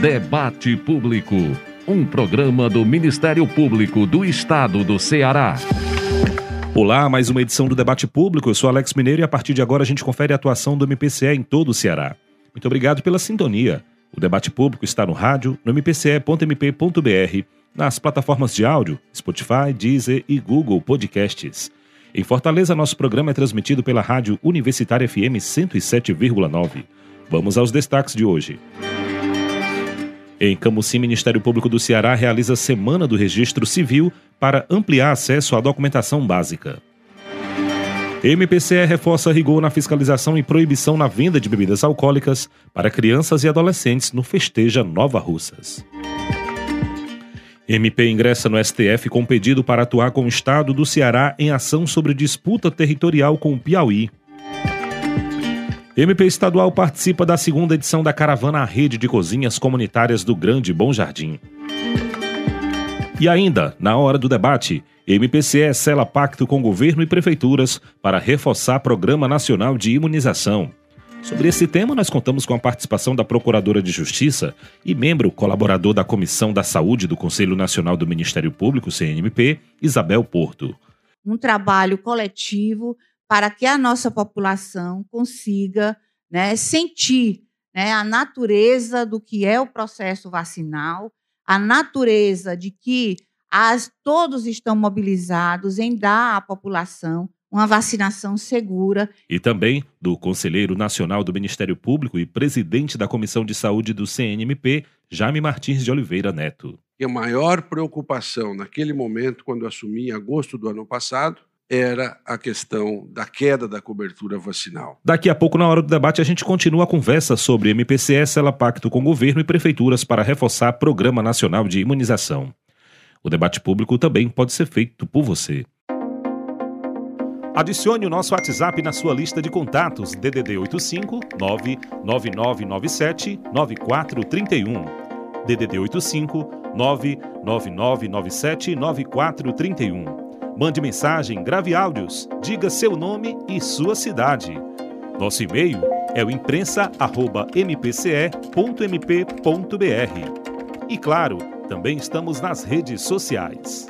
Debate Público, um programa do Ministério Público do Estado do Ceará. Olá, mais uma edição do Debate Público. Eu sou Alex Mineiro e a partir de agora a gente confere a atuação do MPCE em todo o Ceará. Muito obrigado pela sintonia. O Debate Público está no rádio, no mpce.mp.br, nas plataformas de áudio, Spotify, Deezer e Google Podcasts. Em Fortaleza, nosso programa é transmitido pela Rádio Universitária FM 107,9. Vamos aos destaques de hoje. Em Camusim, Ministério Público do Ceará realiza Semana do Registro Civil para ampliar acesso à documentação básica. MPCE reforça rigor na fiscalização e proibição na venda de bebidas alcoólicas para crianças e adolescentes no Festeja Nova Russas. MP ingressa no STF com pedido para atuar com o Estado do Ceará em ação sobre disputa territorial com o Piauí. MP Estadual participa da segunda edição da Caravana à Rede de Cozinhas Comunitárias do Grande Bom Jardim. E ainda, na hora do debate, MPCE sela pacto com governo e prefeituras para reforçar Programa Nacional de Imunização. Sobre esse tema, nós contamos com a participação da Procuradora de Justiça e membro colaborador da Comissão da Saúde do Conselho Nacional do Ministério Público, CNMP, Isabel Porto. Um trabalho coletivo para que a nossa população consiga né, sentir né, a natureza do que é o processo vacinal, a natureza de que as, todos estão mobilizados em dar à população uma vacinação segura. E também do Conselheiro Nacional do Ministério Público e presidente da Comissão de Saúde do CNMP, Jaime Martins de Oliveira Neto. E a maior preocupação naquele momento, quando assumi em agosto do ano passado, era a questão da queda da cobertura vacinal. Daqui a pouco, na hora do debate, a gente continua a conversa sobre MPCS, ela pacto com governo e prefeituras para reforçar Programa Nacional de Imunização. O debate público também pode ser feito por você. Adicione o nosso WhatsApp na sua lista de contatos DDD 85 99997 9431. DDD 85 99997 9431. Mande mensagem, grave áudios, diga seu nome e sua cidade. Nosso e-mail é o imprensa@mpce.mp.br. E claro, também estamos nas redes sociais.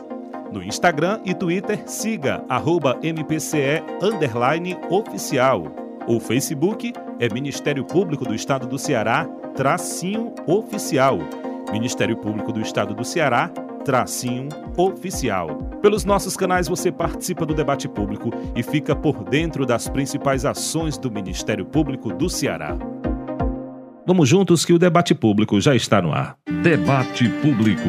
No Instagram e Twitter, siga arroba MPCE oficial. O Facebook é Ministério Público do Estado do Ceará, tracinho oficial. Ministério Público do Estado do Ceará, tracinho oficial. Pelos nossos canais você participa do debate público e fica por dentro das principais ações do Ministério Público do Ceará. Vamos juntos que o debate público já está no ar. Debate Público.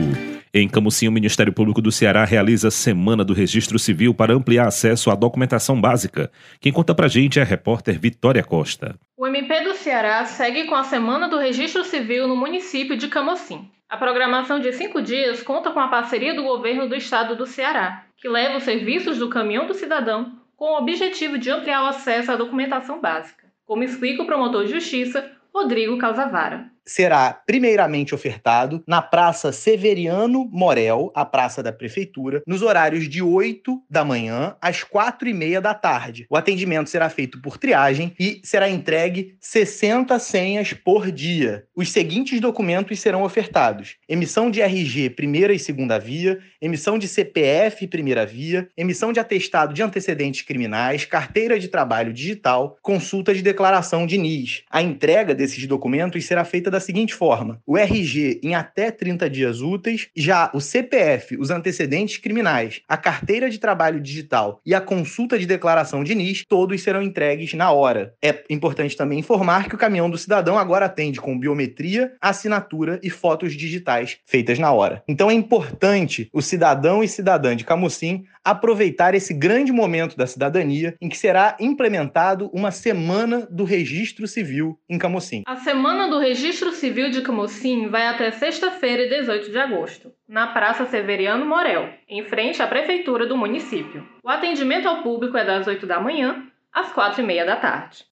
Em Camusim, o Ministério Público do Ceará realiza a Semana do Registro Civil para ampliar acesso à documentação básica. Quem conta pra gente é a repórter Vitória Costa. O MP do Ceará segue com a Semana do Registro Civil no município de Camocim. A programação de cinco dias conta com a parceria do governo do estado do Ceará, que leva os serviços do Caminhão do Cidadão com o objetivo de ampliar o acesso à documentação básica, como explica o promotor de justiça Rodrigo Calzavara será primeiramente ofertado na Praça Severiano Morel, a praça da prefeitura, nos horários de 8 da manhã às 4 e meia da tarde. O atendimento será feito por triagem e será entregue 60 senhas por dia. Os seguintes documentos serão ofertados: emissão de RG primeira e segunda via, emissão de CPF primeira via, emissão de atestado de antecedentes criminais, carteira de trabalho digital, consulta de declaração de NIS. A entrega desses documentos será feita da da seguinte forma: o RG em até 30 dias úteis, já o CPF, os antecedentes criminais, a carteira de trabalho digital e a consulta de declaração de NIS, todos serão entregues na hora. É importante também informar que o caminhão do cidadão agora atende com biometria, assinatura e fotos digitais feitas na hora. Então é importante o cidadão e cidadã de Camusim aproveitar esse grande momento da cidadania em que será implementado uma semana do registro civil em Camocim. A semana do registro civil de Camocim vai até sexta-feira, 18 de agosto, na Praça Severiano Morel, em frente à prefeitura do município. O atendimento ao público é das 8 da manhã às 4 e meia da tarde.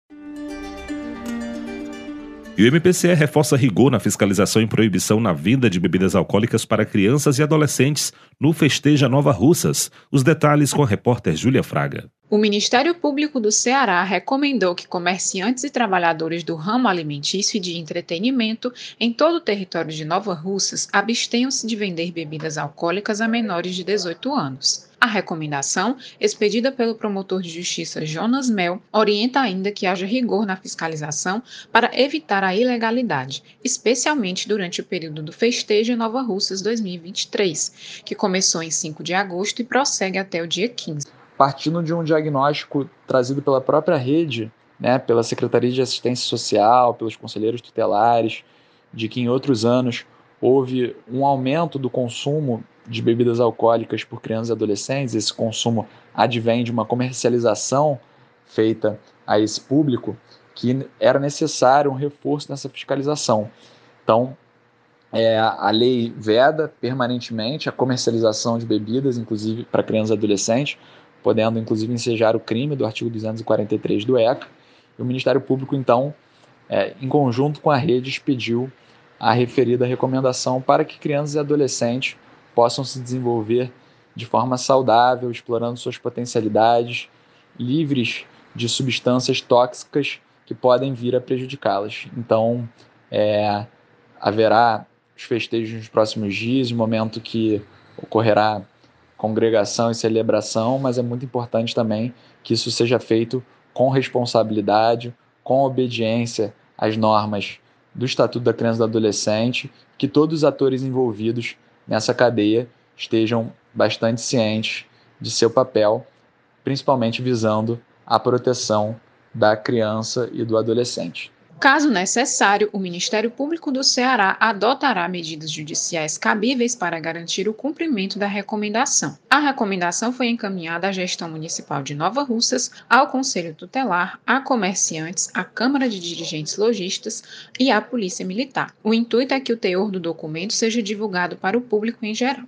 E o MPCE reforça rigor na fiscalização e proibição na venda de bebidas alcoólicas para crianças e adolescentes no Festeja Nova Russas. Os detalhes com a repórter Júlia Fraga. O Ministério Público do Ceará recomendou que comerciantes e trabalhadores do ramo alimentício e de entretenimento em todo o território de Nova Russas abstenham-se de vender bebidas alcoólicas a menores de 18 anos. A recomendação, expedida pelo promotor de justiça Jonas Mel, orienta ainda que haja rigor na fiscalização para evitar a ilegalidade, especialmente durante o período do festejo em Nova Russas 2023, que começou em 5 de agosto e prossegue até o dia 15 partindo de um diagnóstico trazido pela própria rede, né, pela Secretaria de Assistência Social, pelos conselheiros tutelares, de que em outros anos houve um aumento do consumo de bebidas alcoólicas por crianças e adolescentes. Esse consumo advém de uma comercialização feita a esse público, que era necessário um reforço nessa fiscalização. Então, é, a lei veda permanentemente a comercialização de bebidas, inclusive para crianças e adolescentes, podendo inclusive ensejar o crime do artigo 243 do ECA. E o Ministério Público, então, é, em conjunto com a rede, expediu a referida recomendação para que crianças e adolescentes possam se desenvolver de forma saudável, explorando suas potencialidades, livres de substâncias tóxicas que podem vir a prejudicá-las. Então, é, haverá os festejos nos próximos dias, no momento que ocorrerá congregação e celebração, mas é muito importante também que isso seja feito com responsabilidade, com obediência às normas do Estatuto da Criança e do Adolescente, que todos os atores envolvidos nessa cadeia estejam bastante cientes de seu papel, principalmente visando a proteção da criança e do adolescente. Caso necessário, o Ministério Público do Ceará adotará medidas judiciais cabíveis para garantir o cumprimento da recomendação. A recomendação foi encaminhada à Gestão Municipal de Nova Russas, ao Conselho Tutelar, a comerciantes, à Câmara de Dirigentes Logistas e à Polícia Militar. O intuito é que o teor do documento seja divulgado para o público em geral.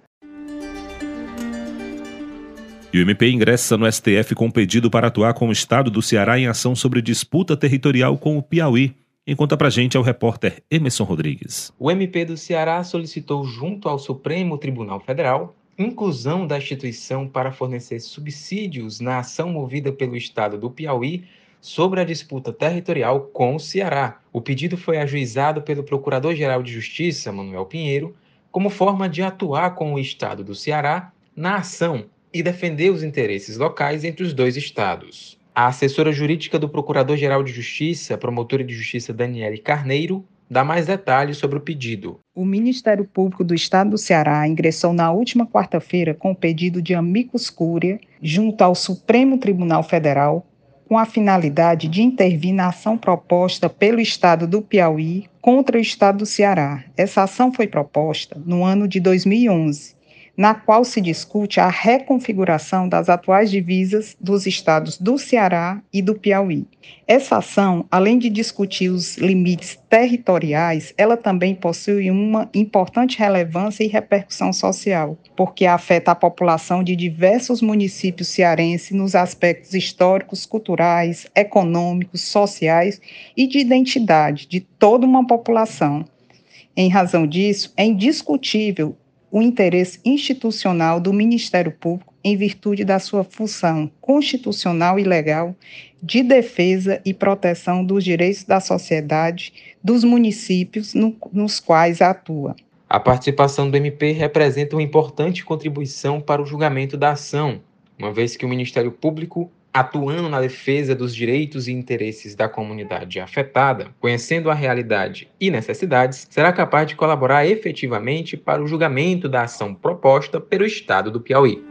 E o MP ingressa no STF com um pedido para atuar com o Estado do Ceará em ação sobre disputa territorial com o Piauí. Quem conta pra gente é o repórter Emerson Rodrigues. O MP do Ceará solicitou junto ao Supremo Tribunal Federal inclusão da instituição para fornecer subsídios na ação movida pelo Estado do Piauí sobre a disputa territorial com o Ceará. O pedido foi ajuizado pelo Procurador-Geral de Justiça, Manuel Pinheiro, como forma de atuar com o Estado do Ceará na ação e defender os interesses locais entre os dois estados. A assessora jurídica do Procurador-Geral de Justiça, promotora de Justiça Daniele Carneiro, dá mais detalhes sobre o pedido. O Ministério Público do Estado do Ceará ingressou na última quarta-feira com o pedido de amicus curiae junto ao Supremo Tribunal Federal com a finalidade de intervir na ação proposta pelo Estado do Piauí contra o Estado do Ceará. Essa ação foi proposta no ano de 2011 na qual se discute a reconfiguração das atuais divisas dos estados do Ceará e do Piauí. Essa ação, além de discutir os limites territoriais, ela também possui uma importante relevância e repercussão social, porque afeta a população de diversos municípios cearenses nos aspectos históricos, culturais, econômicos, sociais e de identidade de toda uma população. Em razão disso, é indiscutível o interesse institucional do Ministério Público em virtude da sua função constitucional e legal de defesa e proteção dos direitos da sociedade dos municípios no, nos quais atua. A participação do MP representa uma importante contribuição para o julgamento da ação, uma vez que o Ministério Público atuando na defesa dos direitos e interesses da comunidade afetada, conhecendo a realidade e necessidades, será capaz de colaborar efetivamente para o julgamento da ação proposta pelo Estado do Piauí.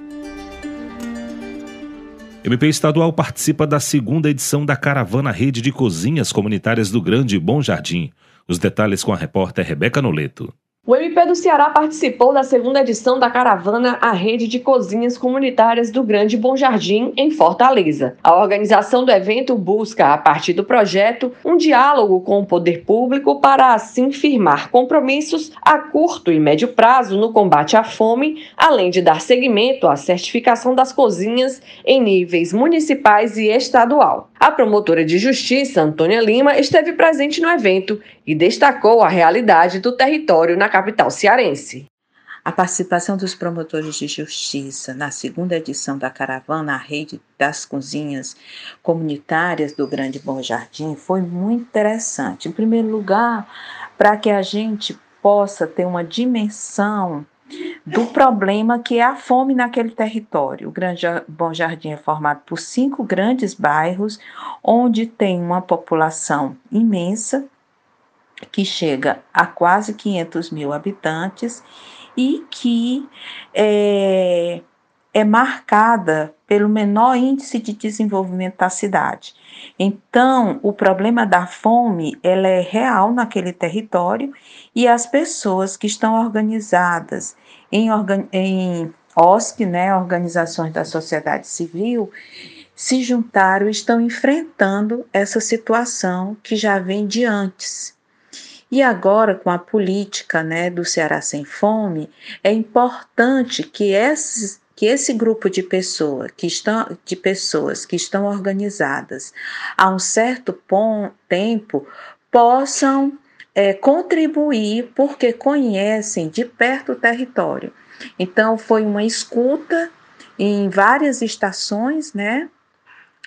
MP Estadual participa da segunda edição da Caravana Rede de Cozinhas Comunitárias do Grande Bom Jardim. Os detalhes com a repórter Rebeca Noleto. O MP do Ceará participou da segunda edição da caravana A Rede de Cozinhas Comunitárias do Grande Bom Jardim, em Fortaleza. A organização do evento busca, a partir do projeto, um diálogo com o poder público para assim firmar compromissos a curto e médio prazo no combate à fome, além de dar seguimento à certificação das cozinhas em níveis municipais e estadual. A promotora de justiça, Antônia Lima, esteve presente no evento e destacou a realidade do território na capital cearense. A participação dos promotores de justiça na segunda edição da caravana à rede das cozinhas comunitárias do Grande Bom Jardim foi muito interessante. Em primeiro lugar, para que a gente possa ter uma dimensão do problema que é a fome naquele território. O Grande Bom Jardim é formado por cinco grandes bairros, onde tem uma população imensa, que chega a quase 500 mil habitantes e que é, é marcada pelo menor índice de desenvolvimento da cidade. Então, o problema da fome ela é real naquele território e as pessoas que estão organizadas em, organ em OSC, né, organizações da sociedade civil, se juntaram e estão enfrentando essa situação que já vem de antes. E agora, com a política né, do Ceará Sem Fome, é importante que, esses, que esse grupo de, pessoa, que estão, de pessoas que estão organizadas a um certo pom, tempo possam é, contribuir porque conhecem de perto o território. Então, foi uma escuta em várias estações, né?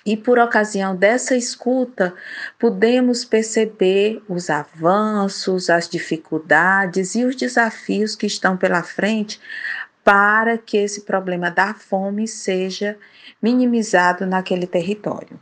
E por ocasião dessa escuta, podemos perceber os avanços, as dificuldades e os desafios que estão pela frente para que esse problema da fome seja minimizado naquele território.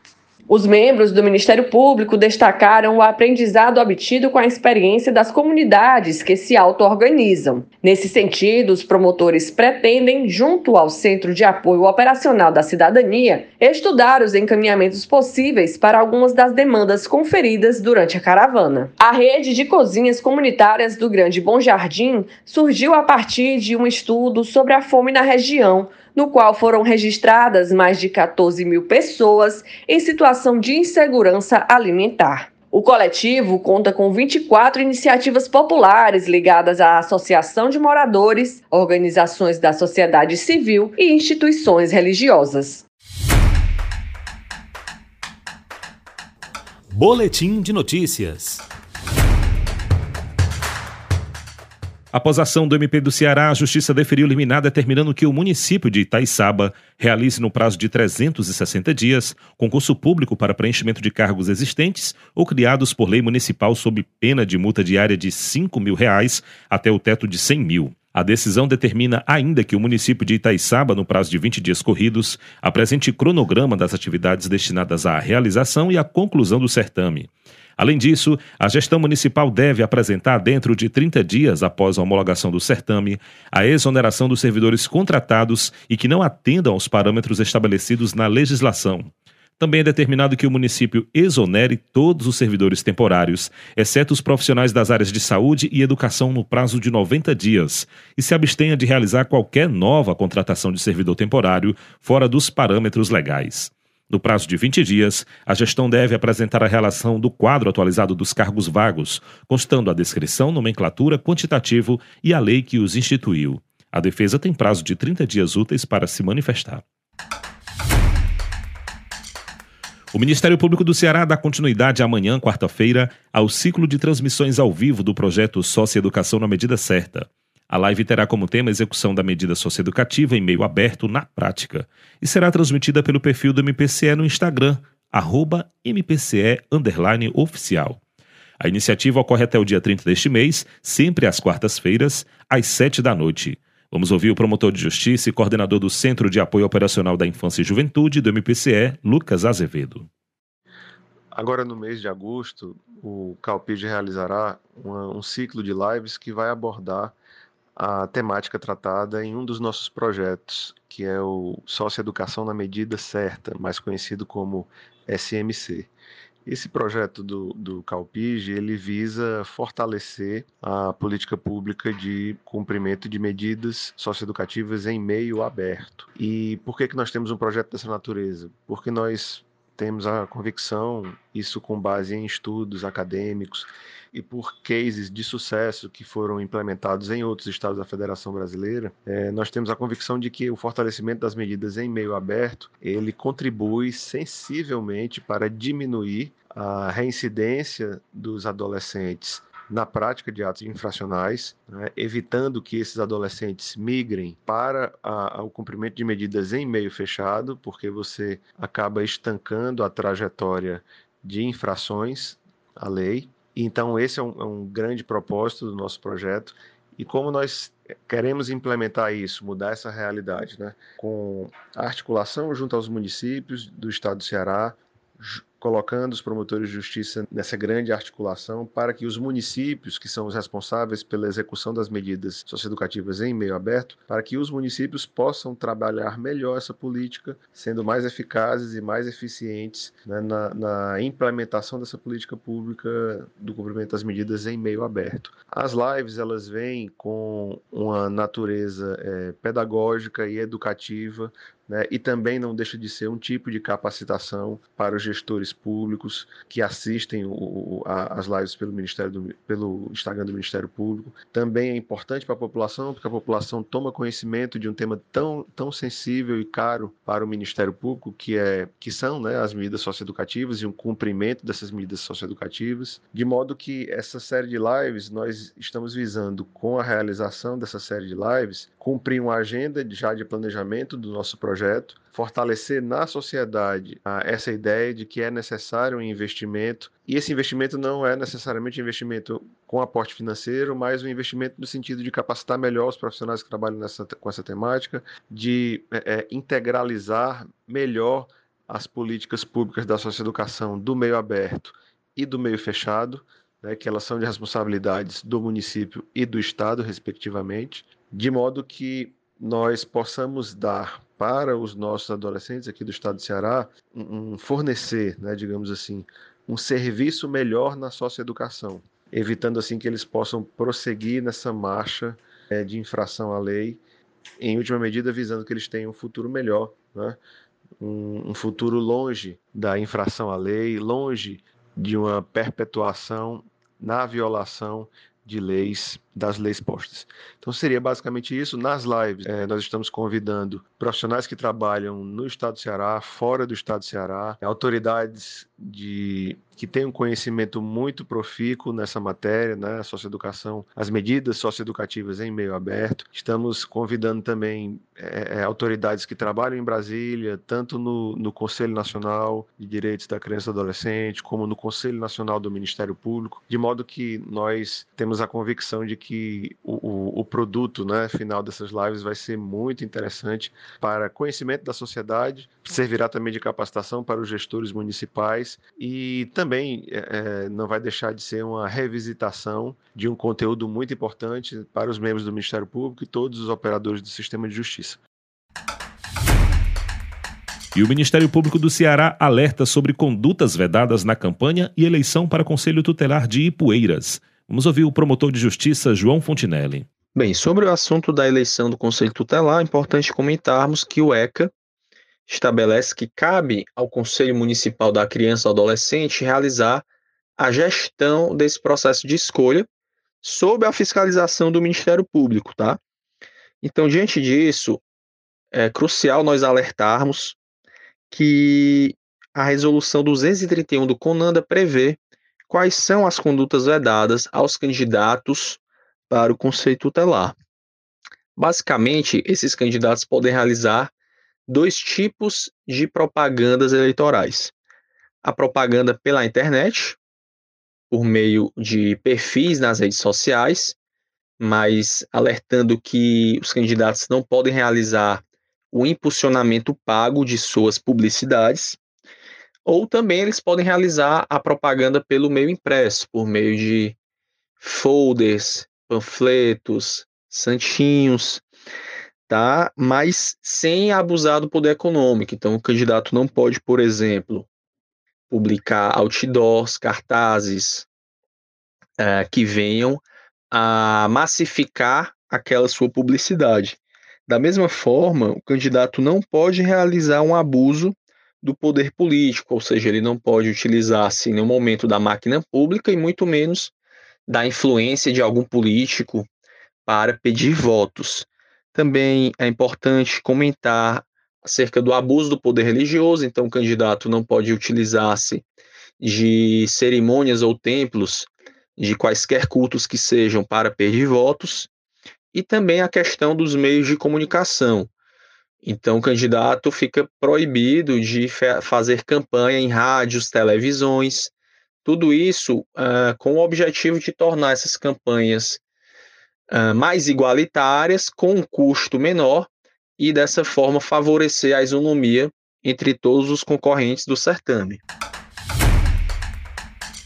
Os membros do Ministério Público destacaram o aprendizado obtido com a experiência das comunidades que se auto-organizam. Nesse sentido, os promotores pretendem, junto ao Centro de Apoio Operacional da Cidadania, estudar os encaminhamentos possíveis para algumas das demandas conferidas durante a caravana. A rede de cozinhas comunitárias do Grande Bom Jardim surgiu a partir de um estudo sobre a fome na região no qual foram registradas mais de 14 mil pessoas em situação de insegurança alimentar. O coletivo conta com 24 iniciativas populares ligadas à Associação de Moradores, organizações da sociedade civil e instituições religiosas. Boletim de Notícias. Após a ação do MP do Ceará, a Justiça deferiu liminar determinando que o município de Itaiçaba realize no prazo de 360 dias concurso público para preenchimento de cargos existentes ou criados por lei municipal sob pena de multa diária de 5 mil reais até o teto de 100 mil. A decisão determina ainda que o município de Itaiçaba, no prazo de 20 dias corridos, apresente cronograma das atividades destinadas à realização e à conclusão do certame. Além disso, a gestão municipal deve apresentar, dentro de 30 dias após a homologação do certame, a exoneração dos servidores contratados e que não atendam aos parâmetros estabelecidos na legislação. Também é determinado que o município exonere todos os servidores temporários, exceto os profissionais das áreas de saúde e educação, no prazo de 90 dias, e se abstenha de realizar qualquer nova contratação de servidor temporário fora dos parâmetros legais. No prazo de 20 dias, a gestão deve apresentar a relação do quadro atualizado dos cargos vagos, constando a descrição, nomenclatura, quantitativo e a lei que os instituiu. A defesa tem prazo de 30 dias úteis para se manifestar. O Ministério Público do Ceará dá continuidade amanhã, quarta-feira, ao ciclo de transmissões ao vivo do projeto Socioeducação na Medida Certa. A live terá como tema a execução da medida socioeducativa em meio aberto na prática e será transmitida pelo perfil do MPCE no Instagram, arroba MPCE oficial. A iniciativa ocorre até o dia 30 deste mês, sempre às quartas-feiras, às 7 da noite. Vamos ouvir o promotor de justiça e coordenador do Centro de Apoio Operacional da Infância e Juventude do MPCE, Lucas Azevedo. Agora, no mês de agosto, o Calpid realizará um ciclo de lives que vai abordar a temática tratada em um dos nossos projetos, que é o Socioeducação na Medida Certa, mais conhecido como SMC. Esse projeto do, do Calpige, ele visa fortalecer a política pública de cumprimento de medidas socioeducativas em meio aberto. E por que, que nós temos um projeto dessa natureza? Porque nós temos a convicção, isso com base em estudos acadêmicos, e por cases de sucesso que foram implementados em outros estados da Federação Brasileira, é, nós temos a convicção de que o fortalecimento das medidas em meio aberto ele contribui sensivelmente para diminuir a reincidência dos adolescentes na prática de atos infracionais, né, evitando que esses adolescentes migrem para a, a, o cumprimento de medidas em meio fechado, porque você acaba estancando a trajetória de infrações à lei. Então, esse é um, é um grande propósito do nosso projeto. E como nós queremos implementar isso, mudar essa realidade, né? com articulação junto aos municípios do estado do Ceará, colocando os promotores de justiça nessa grande articulação para que os municípios, que são os responsáveis pela execução das medidas socioeducativas em meio aberto, para que os municípios possam trabalhar melhor essa política, sendo mais eficazes e mais eficientes né, na, na, implementação dessa política pública do cumprimento das medidas em meio aberto. As lives elas vêm com uma natureza é, pedagógica e educativa né, e também não deixa de ser um tipo de capacitação para os gestores públicos que assistem o, a, as lives pelo Ministério do, pelo Instagram do Ministério Público. Também é importante para a população, porque a população toma conhecimento de um tema tão, tão sensível e caro para o Ministério Público, que, é, que são né, as medidas socioeducativas e o cumprimento dessas medidas socioeducativas, de modo que essa série de lives nós estamos visando, com a realização dessa série de lives, cumprir uma agenda já de planejamento do nosso projeto, fortalecer na sociedade ah, essa ideia de que é necessário um investimento, e esse investimento não é necessariamente investimento com aporte financeiro, mas um investimento no sentido de capacitar melhor os profissionais que trabalham nessa, com essa temática, de é, integralizar melhor as políticas públicas da socioeducação do meio aberto e do meio fechado, né, que elas são de responsabilidades do município e do estado, respectivamente, de modo que nós possamos dar para os nossos adolescentes aqui do estado de Ceará um, um fornecer, né, digamos assim, um serviço melhor na socioeducação, evitando assim que eles possam prosseguir nessa marcha é, de infração à lei, em última medida visando que eles tenham um futuro melhor, né? um, um futuro longe da infração à lei, longe de uma perpetuação na violação de leis, das leis postas. Então seria basicamente isso. Nas lives, é, nós estamos convidando profissionais que trabalham no estado do Ceará, fora do estado do Ceará, autoridades de que têm um conhecimento muito profícuo nessa matéria, né, socioeducação, as medidas socioeducativas em meio aberto. Estamos convidando também é, autoridades que trabalham em Brasília, tanto no, no Conselho Nacional de Direitos da Criança e do Adolescente, como no Conselho Nacional do Ministério Público, de modo que nós temos a convicção de que o, o, o produto né, final dessas lives vai ser muito interessante para conhecimento da sociedade, servirá também de capacitação para os gestores municipais e também é, não vai deixar de ser uma revisitação de um conteúdo muito importante para os membros do Ministério Público e todos os operadores do sistema de justiça. E o Ministério Público do Ceará alerta sobre condutas vedadas na campanha e eleição para Conselho Tutelar de Ipueiras. Vamos ouvir o promotor de justiça João Fontinelli. Bem, sobre o assunto da eleição do Conselho Tutelar, é importante comentarmos que o ECA estabelece que cabe ao Conselho Municipal da Criança e Adolescente realizar a gestão desse processo de escolha sob a fiscalização do Ministério Público, tá? Então, diante disso, é crucial nós alertarmos que a resolução 231 do CONANDA prevê quais são as condutas vedadas aos candidatos para o Conselho Tutelar. Basicamente, esses candidatos podem realizar dois tipos de propagandas eleitorais: a propaganda pela internet, por meio de perfis nas redes sociais, mas alertando que os candidatos não podem realizar o impulsionamento pago de suas publicidades, ou também eles podem realizar a propaganda pelo meio impresso, por meio de folders, panfletos, santinhos, tá? Mas sem abusar do poder econômico. Então, o candidato não pode, por exemplo, publicar outdoors, cartazes é, que venham a massificar aquela sua publicidade. Da mesma forma, o candidato não pode realizar um abuso do poder político, ou seja, ele não pode utilizar-se em nenhum momento da máquina pública e muito menos da influência de algum político para pedir votos. Também é importante comentar acerca do abuso do poder religioso, então o candidato não pode utilizar-se de cerimônias ou templos de quaisquer cultos que sejam para pedir votos, e também a questão dos meios de comunicação. Então, o candidato fica proibido de fazer campanha em rádios, televisões, tudo isso uh, com o objetivo de tornar essas campanhas uh, mais igualitárias, com um custo menor, e dessa forma favorecer a isonomia entre todos os concorrentes do certame.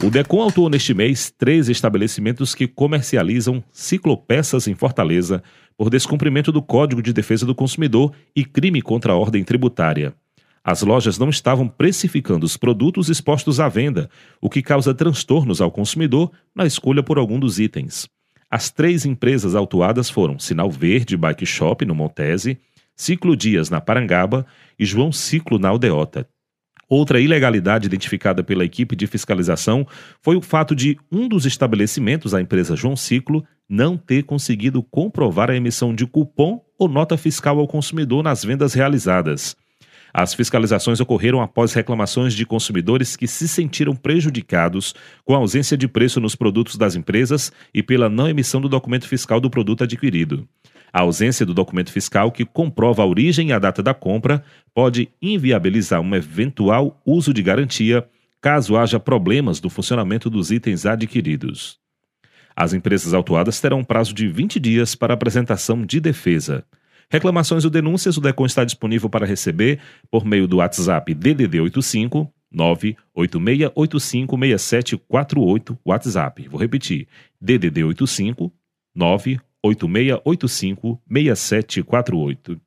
O DECOM autuou neste mês três estabelecimentos que comercializam ciclopeças em Fortaleza por descumprimento do Código de Defesa do Consumidor e crime contra a ordem tributária. As lojas não estavam precificando os produtos expostos à venda, o que causa transtornos ao consumidor na escolha por algum dos itens. As três empresas autuadas foram Sinal Verde Bike Shop, no Montese, Ciclo Dias, na Parangaba e João Ciclo, na Aldeota. Outra ilegalidade identificada pela equipe de fiscalização foi o fato de um dos estabelecimentos, a empresa João Ciclo, não ter conseguido comprovar a emissão de cupom ou nota fiscal ao consumidor nas vendas realizadas. As fiscalizações ocorreram após reclamações de consumidores que se sentiram prejudicados com a ausência de preço nos produtos das empresas e pela não emissão do documento fiscal do produto adquirido. A ausência do documento fiscal que comprova a origem e a data da compra pode inviabilizar um eventual uso de garantia caso haja problemas no funcionamento dos itens adquiridos. As empresas autuadas terão um prazo de 20 dias para apresentação de defesa. Reclamações ou denúncias, o DECON está disponível para receber por meio do WhatsApp DDD 85 986856748 WhatsApp. Vou repetir. DDD 85 98685 8685-6748.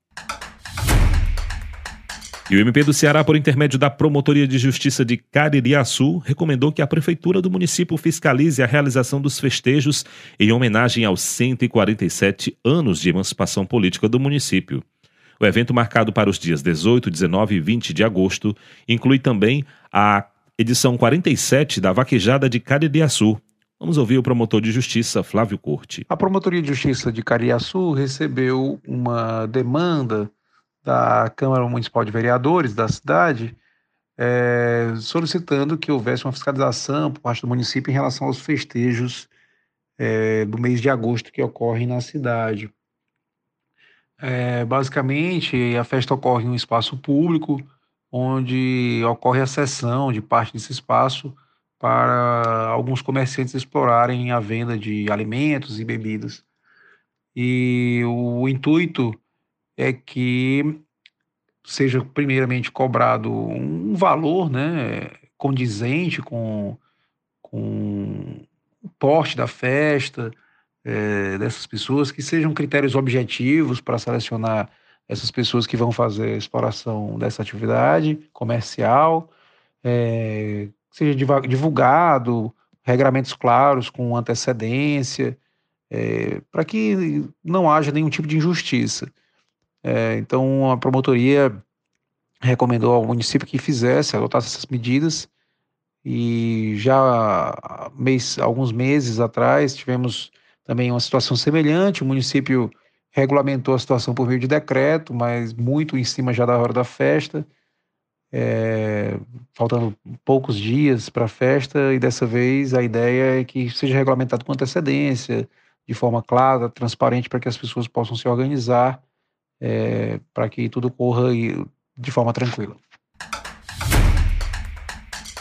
E o MP do Ceará, por intermédio da Promotoria de Justiça de Caririaçu, recomendou que a Prefeitura do município fiscalize a realização dos festejos em homenagem aos 147 anos de emancipação política do município. O evento, marcado para os dias 18, 19 e 20 de agosto, inclui também a edição 47 da Vaquejada de Caririaçu, Vamos ouvir o promotor de justiça, Flávio Corte. A Promotoria de Justiça de Cariaçu recebeu uma demanda da Câmara Municipal de Vereadores da cidade, é, solicitando que houvesse uma fiscalização por parte do município em relação aos festejos é, do mês de agosto que ocorrem na cidade. É, basicamente, a festa ocorre em um espaço público, onde ocorre a sessão de parte desse espaço para alguns comerciantes explorarem a venda de alimentos e bebidas. E o intuito é que seja primeiramente cobrado um valor né, condizente com, com o porte da festa, é, dessas pessoas, que sejam critérios objetivos para selecionar essas pessoas que vão fazer a exploração dessa atividade comercial, é, seja divulgado, regramentos claros com antecedência, é, para que não haja nenhum tipo de injustiça. É, então, a promotoria recomendou ao município que fizesse, adotasse essas medidas, e já mês, alguns meses atrás tivemos também uma situação semelhante, o município regulamentou a situação por meio de decreto, mas muito em cima já da hora da festa, é, faltando poucos dias para a festa, e dessa vez a ideia é que seja regulamentado com antecedência, de forma clara, transparente, para que as pessoas possam se organizar, é, para que tudo corra de forma tranquila.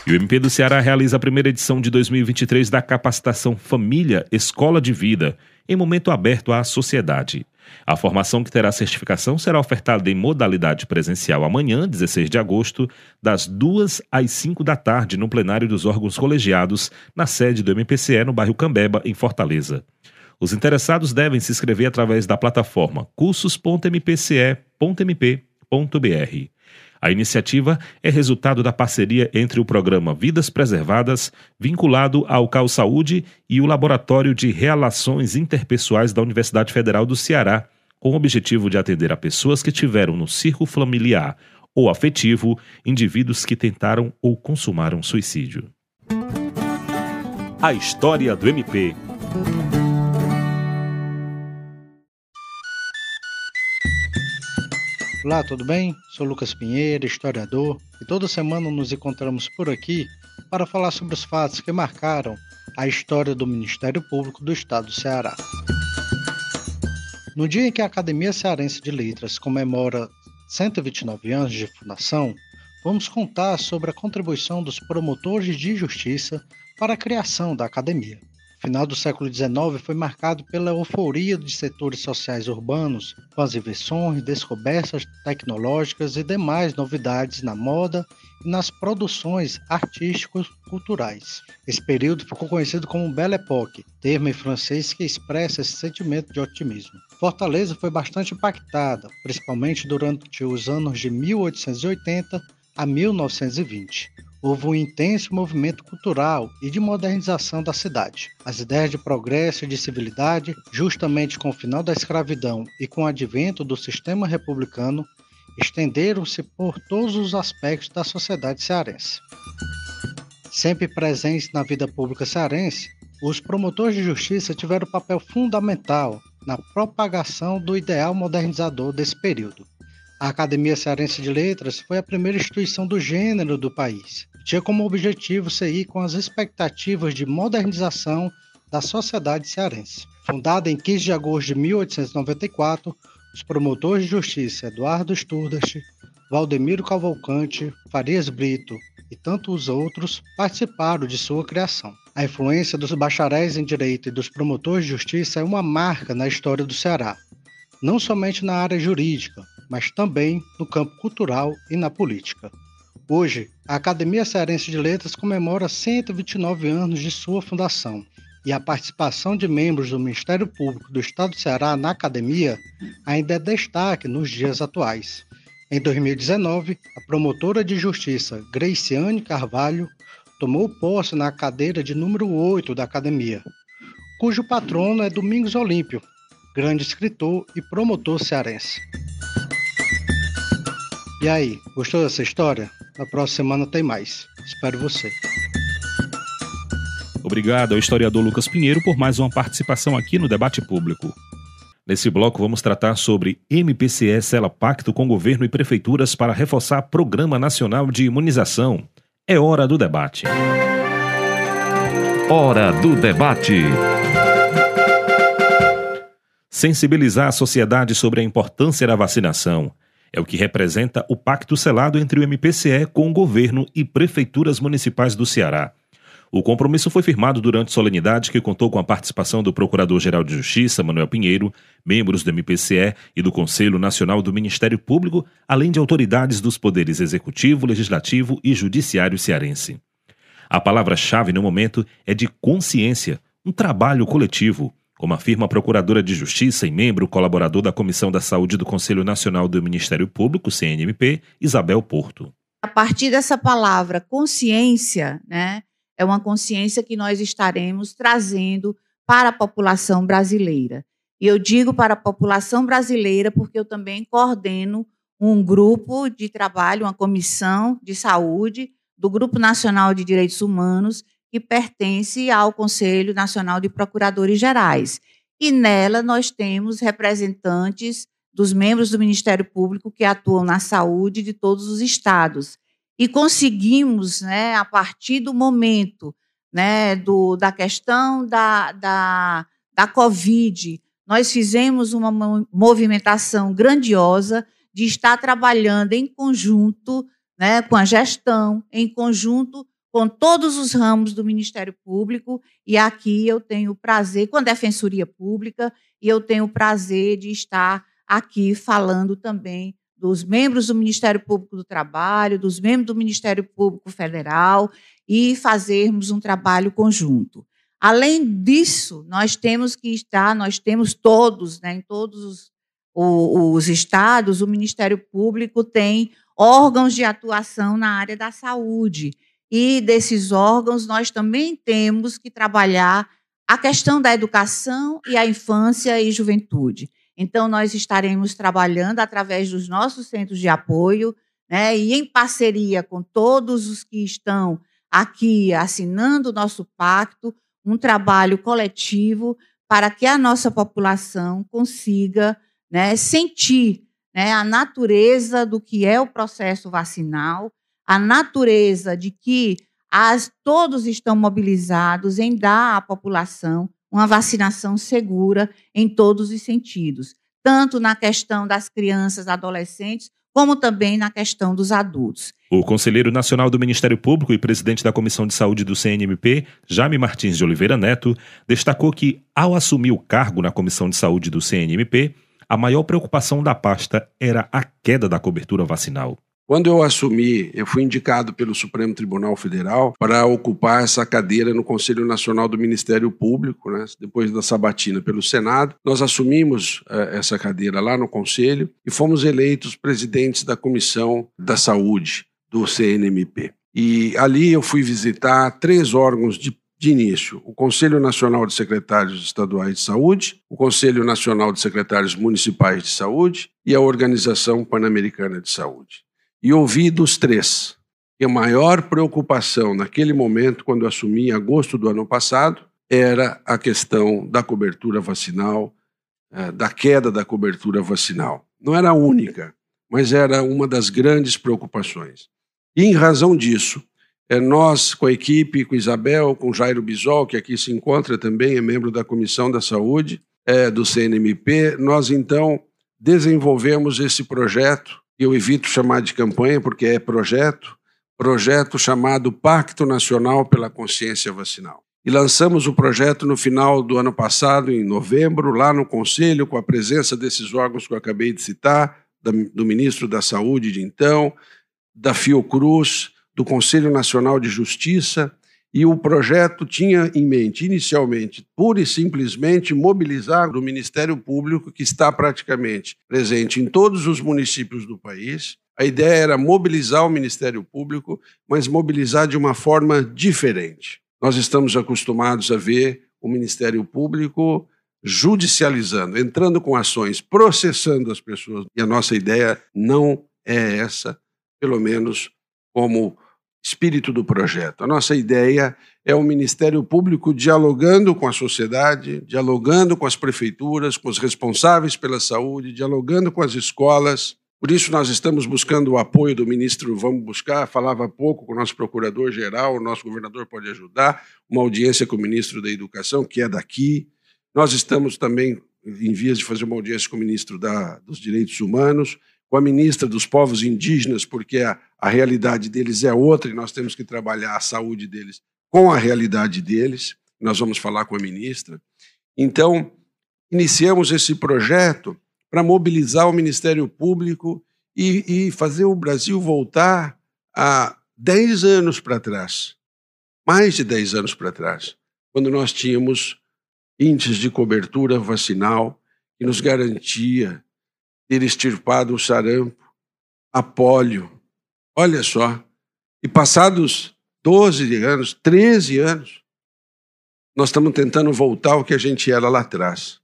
E o MP do Ceará realiza a primeira edição de 2023 da capacitação Família Escola de Vida, em momento aberto à sociedade. A formação que terá certificação será ofertada em modalidade presencial amanhã, 16 de agosto, das 2 às 5 da tarde, no plenário dos órgãos colegiados, na sede do MPCE, no bairro Cambeba, em Fortaleza. Os interessados devem se inscrever através da plataforma cursos.mpce.mp.br. A iniciativa é resultado da parceria entre o programa Vidas Preservadas, vinculado ao Cal Saúde, e o Laboratório de Relações Interpessoais da Universidade Federal do Ceará, com o objetivo de atender a pessoas que tiveram no círculo familiar ou afetivo indivíduos que tentaram ou consumaram suicídio. A história do MP. Olá, tudo bem? Sou Lucas Pinheiro, historiador, e toda semana nos encontramos por aqui para falar sobre os fatos que marcaram a história do Ministério Público do Estado do Ceará. No dia em que a Academia Cearense de Letras comemora 129 anos de fundação, vamos contar sobre a contribuição dos promotores de justiça para a criação da academia. Final do século XIX foi marcado pela euforia de setores sociais urbanos, com as invenções, descobertas tecnológicas e demais novidades na moda e nas produções artísticas culturais. Esse período ficou conhecido como Belle Époque, termo em francês que expressa esse sentimento de otimismo. Fortaleza foi bastante impactada, principalmente durante os anos de 1880 a 1920 houve um intenso movimento cultural e de modernização da cidade. As ideias de progresso e de civilidade, justamente com o final da escravidão e com o advento do sistema republicano, estenderam-se por todos os aspectos da sociedade cearense. Sempre presentes na vida pública cearense, os promotores de justiça tiveram papel fundamental na propagação do ideal modernizador desse período. A Academia Cearense de Letras foi a primeira instituição do gênero do país. Tinha como objetivo seguir com as expectativas de modernização da sociedade cearense. Fundada em 15 de agosto de 1894, os promotores de justiça Eduardo Sturdast, Valdemiro Cavalcante, Farias Brito e tantos outros participaram de sua criação. A influência dos bacharéis em direito e dos promotores de justiça é uma marca na história do Ceará, não somente na área jurídica, mas também no campo cultural e na política. Hoje, a Academia Cearense de Letras comemora 129 anos de sua fundação e a participação de membros do Ministério Público do Estado do Ceará na academia ainda é destaque nos dias atuais. Em 2019, a promotora de justiça Graciane Carvalho tomou posse na cadeira de número 8 da academia, cujo patrono é Domingos Olímpio, grande escritor e promotor cearense. E aí, gostou dessa história? Na próxima semana tem mais. Espero você. Obrigado ao historiador Lucas Pinheiro por mais uma participação aqui no debate público. Nesse bloco vamos tratar sobre MPCE sela pacto com governo e prefeituras para reforçar Programa Nacional de Imunização. É hora do debate. Hora do debate. Sensibilizar a sociedade sobre a importância da vacinação é o que representa o pacto selado entre o MPCE com o governo e prefeituras municipais do Ceará. O compromisso foi firmado durante solenidade que contou com a participação do Procurador-Geral de Justiça, Manuel Pinheiro, membros do MPCE e do Conselho Nacional do Ministério Público, além de autoridades dos poderes Executivo, Legislativo e Judiciário cearense. A palavra-chave no momento é de consciência, um trabalho coletivo, como afirma a Procuradora de Justiça e membro colaborador da Comissão da Saúde do Conselho Nacional do Ministério Público, CNMP, Isabel Porto. A partir dessa palavra consciência, né, é uma consciência que nós estaremos trazendo para a população brasileira. E eu digo para a população brasileira porque eu também coordeno um grupo de trabalho, uma comissão de saúde do Grupo Nacional de Direitos Humanos, que pertence ao Conselho Nacional de Procuradores Gerais. E nela nós temos representantes dos membros do Ministério Público que atuam na saúde de todos os estados. E conseguimos, né, a partir do momento né, do, da questão da, da, da Covid, nós fizemos uma movimentação grandiosa de estar trabalhando em conjunto né, com a gestão, em conjunto com todos os ramos do Ministério Público, e aqui eu tenho o prazer, com a Defensoria Pública, e eu tenho o prazer de estar aqui falando também dos membros do Ministério Público do Trabalho, dos membros do Ministério Público Federal, e fazermos um trabalho conjunto. Além disso, nós temos que estar, nós temos todos, né, em todos os, os estados, o Ministério Público tem órgãos de atuação na área da saúde e desses órgãos nós também temos que trabalhar a questão da educação e a infância e juventude. Então, nós estaremos trabalhando através dos nossos centros de apoio, né, e em parceria com todos os que estão aqui assinando o nosso pacto, um trabalho coletivo para que a nossa população consiga né, sentir né, a natureza do que é o processo vacinal, a natureza de que as, todos estão mobilizados em dar à população uma vacinação segura em todos os sentidos, tanto na questão das crianças, adolescentes, como também na questão dos adultos. O conselheiro nacional do Ministério Público e presidente da Comissão de Saúde do CNMP, Jaime Martins de Oliveira Neto, destacou que, ao assumir o cargo na Comissão de Saúde do CNMP, a maior preocupação da pasta era a queda da cobertura vacinal. Quando eu assumi, eu fui indicado pelo Supremo Tribunal Federal para ocupar essa cadeira no Conselho Nacional do Ministério Público, né? depois da sabatina pelo Senado. Nós assumimos uh, essa cadeira lá no Conselho e fomos eleitos presidentes da Comissão da Saúde do CNMP. E ali eu fui visitar três órgãos de de início, o Conselho Nacional de Secretários Estaduais de Saúde, o Conselho Nacional de Secretários Municipais de Saúde e a Organização Pan-Americana de Saúde e ouvi dos três que a maior preocupação naquele momento, quando assumi em agosto do ano passado, era a questão da cobertura vacinal, eh, da queda da cobertura vacinal. Não era a única, mas era uma das grandes preocupações. E em razão disso, eh, nós, com a equipe, com Isabel, com Jairo Bisol, que aqui se encontra também, é membro da Comissão da Saúde é, do CNMP, nós então desenvolvemos esse projeto eu evito chamar de campanha porque é projeto, projeto chamado Pacto Nacional pela Consciência Vacinal. E lançamos o projeto no final do ano passado, em novembro, lá no Conselho, com a presença desses órgãos que eu acabei de citar, do ministro da Saúde de então, da Fiocruz, do Conselho Nacional de Justiça, e o projeto tinha em mente, inicialmente, pura e simplesmente mobilizar o Ministério Público, que está praticamente presente em todos os municípios do país. A ideia era mobilizar o Ministério Público, mas mobilizar de uma forma diferente. Nós estamos acostumados a ver o Ministério Público judicializando, entrando com ações, processando as pessoas. E a nossa ideia não é essa, pelo menos como espírito do projeto. A nossa ideia é o Ministério Público dialogando com a sociedade, dialogando com as prefeituras, com os responsáveis pela saúde, dialogando com as escolas. Por isso, nós estamos buscando o apoio do ministro Vamos Buscar. Falava pouco com o nosso procurador-geral, o nosso governador pode ajudar, uma audiência com o ministro da Educação, que é daqui. Nós estamos também em vias de fazer uma audiência com o ministro da, dos Direitos Humanos com a ministra dos povos indígenas, porque a, a realidade deles é outra e nós temos que trabalhar a saúde deles com a realidade deles. Nós vamos falar com a ministra. Então, iniciamos esse projeto para mobilizar o Ministério Público e, e fazer o Brasil voltar a 10 anos para trás, mais de 10 anos para trás, quando nós tínhamos índices de cobertura vacinal que nos garantia ter extirpado o sarampo, a polio. Olha só. E passados 12 anos, 13 anos, nós estamos tentando voltar ao que a gente era lá atrás.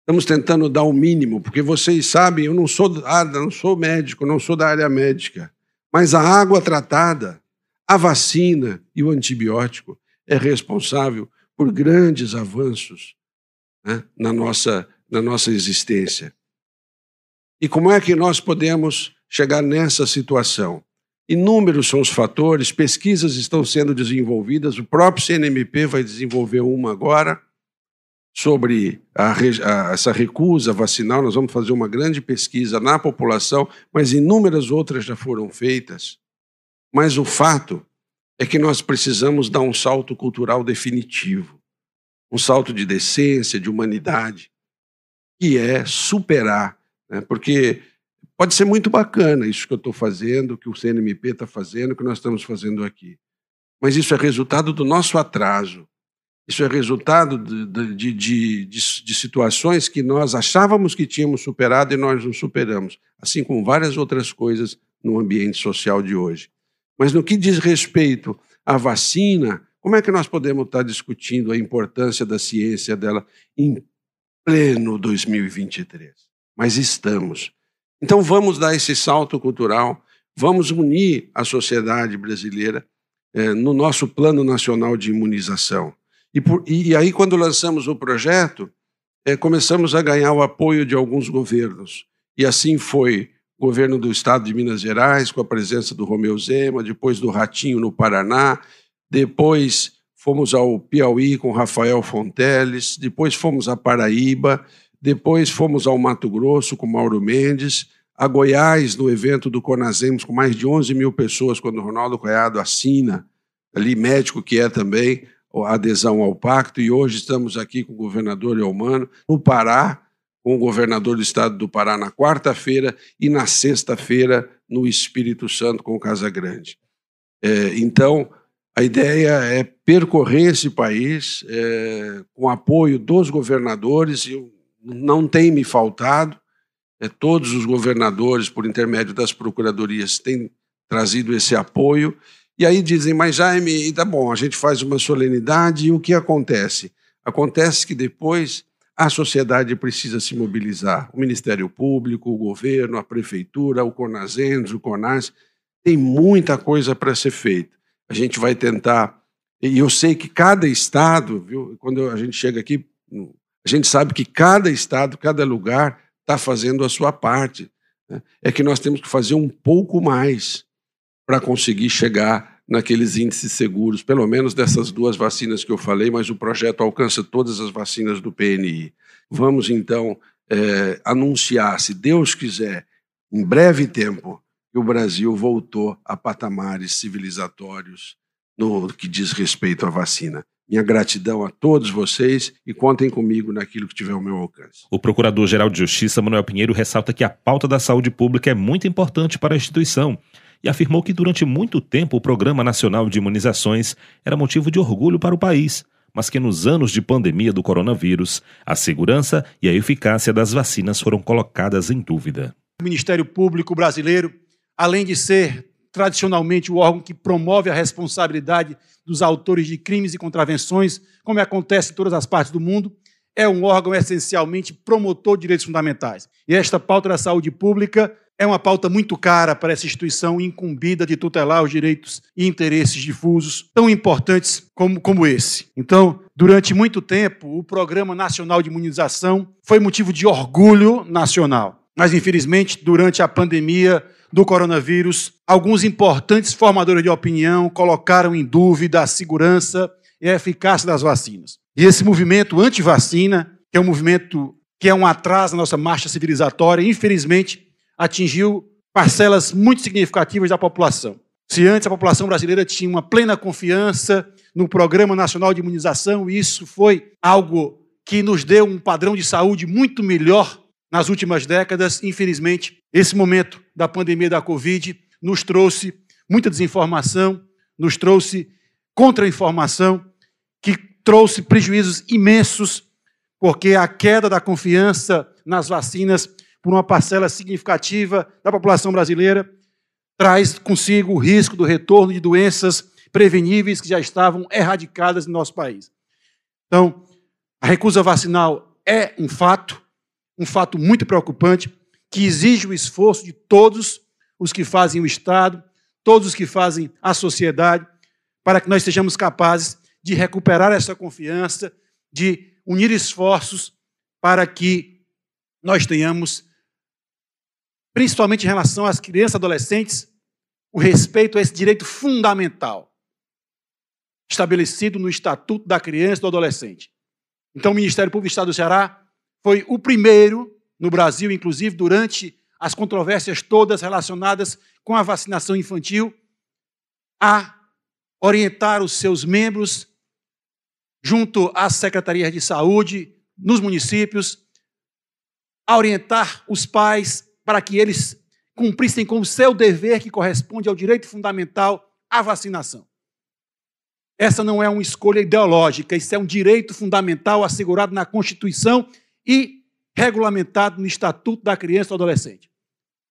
Estamos tentando dar o mínimo, porque vocês sabem, eu não sou, ah, não sou médico, não sou da área médica, mas a água tratada, a vacina e o antibiótico é responsável por grandes avanços né, na, nossa, na nossa existência. E como é que nós podemos chegar nessa situação? Inúmeros são os fatores, pesquisas estão sendo desenvolvidas, o próprio CNMP vai desenvolver uma agora sobre a, a, essa recusa vacinal. Nós vamos fazer uma grande pesquisa na população, mas inúmeras outras já foram feitas. Mas o fato é que nós precisamos dar um salto cultural definitivo, um salto de decência, de humanidade, que é superar né? Porque pode ser muito bacana isso que eu estou fazendo, que o CNMP está fazendo, que nós estamos fazendo aqui. Mas isso é resultado do nosso atraso. Isso é resultado de, de, de, de, situações que nós achávamos que tínhamos superado e nós não superamos, assim como várias outras coisas no ambiente social de hoje. Mas no que diz respeito à vacina, como é que nós podemos estar discutindo a importância da ciência dela em pleno 2023? Mas estamos. Então vamos dar esse salto cultural, vamos unir a sociedade brasileira é, no nosso plano nacional de imunização. E, por, e, aí, quando lançamos o projeto, é, começamos a ganhar o apoio de alguns governos. E assim foi governo do estado de Minas Gerais, com a presença do Romeu Zema, depois do Ratinho no Paraná, depois fomos ao Piauí com Rafael Fonteles, depois fomos a Paraíba, depois fomos ao Mato Grosso com Mauro Mendes, a Goiás, no evento do Conazemos, com mais de 11 mil pessoas, quando o Ronaldo Caiado assina, ali médico que é também, a adesão ao pacto, e hoje estamos aqui com o governador Eumano, no Pará, com o governador do estado do Pará na quarta-feira e na sexta-feira no Espírito Santo com o Casagrande. É, então, a ideia é percorrer esse país é, com apoio dos governadores, e não tem me faltado, é, todos os governadores, por intermédio das procuradorias, têm trazido esse apoio, e aí dizem, mas Jaime, tá bom, a gente faz uma solenidade e o que acontece? Acontece que depois a sociedade precisa se mobilizar. O Ministério Público, o governo, a prefeitura, o Conazens, o Conas, tem muita coisa para ser feita. A gente vai tentar, e eu sei que cada estado, viu, quando a gente chega aqui, a gente sabe que cada estado, cada lugar está fazendo a sua parte. Né? É que nós temos que fazer um pouco mais para conseguir chegar naqueles índices seguros, pelo menos dessas duas vacinas que eu falei, mas o projeto alcança todas as vacinas do PNI. Vamos então é, anunciar, se Deus quiser, em breve tempo, que o Brasil voltou a patamares civilizatórios no que diz respeito à vacina. Minha gratidão a todos vocês e contem comigo naquilo que tiver ao meu alcance. O Procurador-Geral de Justiça, Manuel Pinheiro, ressalta que a pauta da saúde pública é muito importante para a instituição e afirmou que durante muito tempo o Programa Nacional de Imunizações era motivo de orgulho para o país, mas que nos anos de pandemia do coronavírus, a segurança e a eficácia das vacinas foram colocadas em dúvida. O Ministério Público brasileiro, além de ser tradicionalmente o órgão que promove a responsabilidade dos autores de crimes e contravenções, como acontece em todas as partes do mundo, é um órgão essencialmente promotor de direitos fundamentais. E esta pauta da saúde pública é uma pauta muito cara para essa instituição incumbida de tutelar os direitos e interesses difusos tão importantes como, como esse. Então, durante muito tempo, o Programa Nacional de Imunização foi motivo de orgulho nacional. Mas, infelizmente, durante a pandemia do coronavírus, alguns importantes formadores de opinião colocaram em dúvida a segurança e a eficácia das vacinas. E esse movimento anti-vacina, que é um movimento que é um atraso na nossa marcha civilizatória, infelizmente, atingiu parcelas muito significativas da população. Se antes a população brasileira tinha uma plena confiança no Programa Nacional de Imunização, e isso foi algo que nos deu um padrão de saúde muito melhor nas últimas décadas, infelizmente, esse momento da pandemia da Covid nos trouxe muita desinformação, nos trouxe contra-informação, que trouxe prejuízos imensos, porque a queda da confiança nas vacinas por uma parcela significativa da população brasileira, traz consigo o risco do retorno de doenças preveníveis que já estavam erradicadas no nosso país. Então, a recusa vacinal é um fato, um fato muito preocupante, que exige o esforço de todos os que fazem o Estado, todos os que fazem a sociedade, para que nós sejamos capazes de recuperar essa confiança, de unir esforços para que nós tenhamos principalmente em relação às crianças e adolescentes, o respeito a esse direito fundamental estabelecido no Estatuto da Criança e do Adolescente. Então, o Ministério Público do Estado do Ceará foi o primeiro no Brasil, inclusive durante as controvérsias todas relacionadas com a vacinação infantil, a orientar os seus membros junto às secretarias de saúde nos municípios, a orientar os pais para que eles cumprissem com o seu dever que corresponde ao direito fundamental à vacinação. Essa não é uma escolha ideológica, isso é um direito fundamental assegurado na Constituição e regulamentado no Estatuto da Criança e do Adolescente.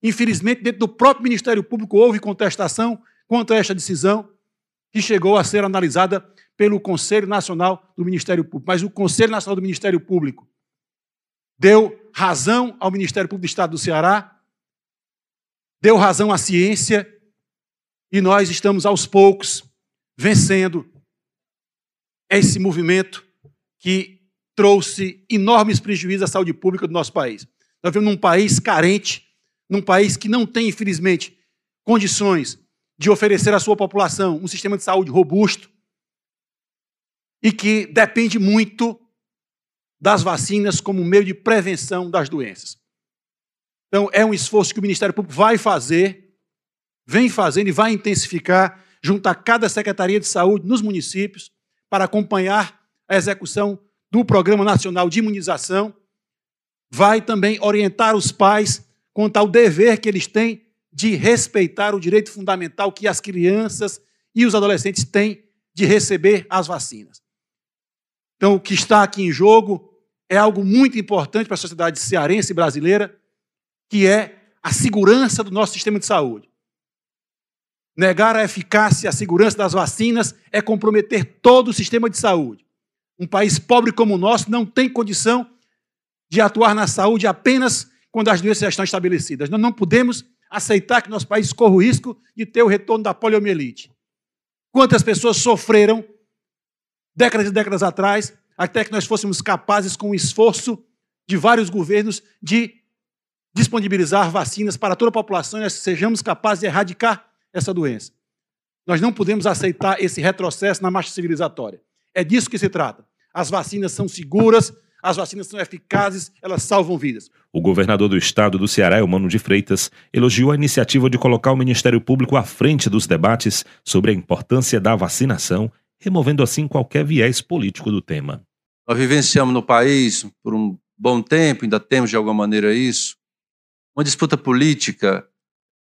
Infelizmente, dentro do próprio Ministério Público houve contestação quanto a esta decisão, que chegou a ser analisada pelo Conselho Nacional do Ministério Público. Mas o Conselho Nacional do Ministério Público deu razão ao Ministério Público do Estado do Ceará, deu razão à ciência, e nós estamos aos poucos vencendo esse movimento que trouxe enormes prejuízos à saúde pública do nosso país. Nós vivemos num país carente, num país que não tem, infelizmente, condições de oferecer à sua população um sistema de saúde robusto e que depende muito das vacinas como meio de prevenção das doenças. Então, é um esforço que o Ministério Público vai fazer, vem fazendo e vai intensificar junto a cada Secretaria de Saúde nos municípios para acompanhar a execução do Programa Nacional de Imunização. Vai também orientar os pais quanto ao dever que eles têm de respeitar o direito fundamental que as crianças e os adolescentes têm de receber as vacinas. Então, o que está aqui em jogo é algo muito importante para a sociedade cearense e brasileira, que é a segurança do nosso sistema de saúde. Negar a eficácia e a segurança das vacinas é comprometer todo o sistema de saúde. Um país pobre como o nosso não tem condição de atuar na saúde apenas quando as doenças já estão estabelecidas. Nós não podemos aceitar que nosso país corra o risco de ter o retorno da poliomielite. Quantas pessoas sofreram décadas e décadas atrás até que nós fôssemos capazes, com o esforço de vários governos, de disponibilizar vacinas para toda a população e nós sejamos capazes de erradicar essa doença. Nós não podemos aceitar esse retrocesso na marcha civilizatória. É disso que se trata. As vacinas são seguras, as vacinas são eficazes, elas salvam vidas. O governador do estado do Ceará, Mano de Freitas, elogiou a iniciativa de colocar o Ministério Público à frente dos debates sobre a importância da vacinação, removendo assim qualquer viés político do tema. Nós vivenciamos no país por um bom tempo, ainda temos de alguma maneira isso, uma disputa política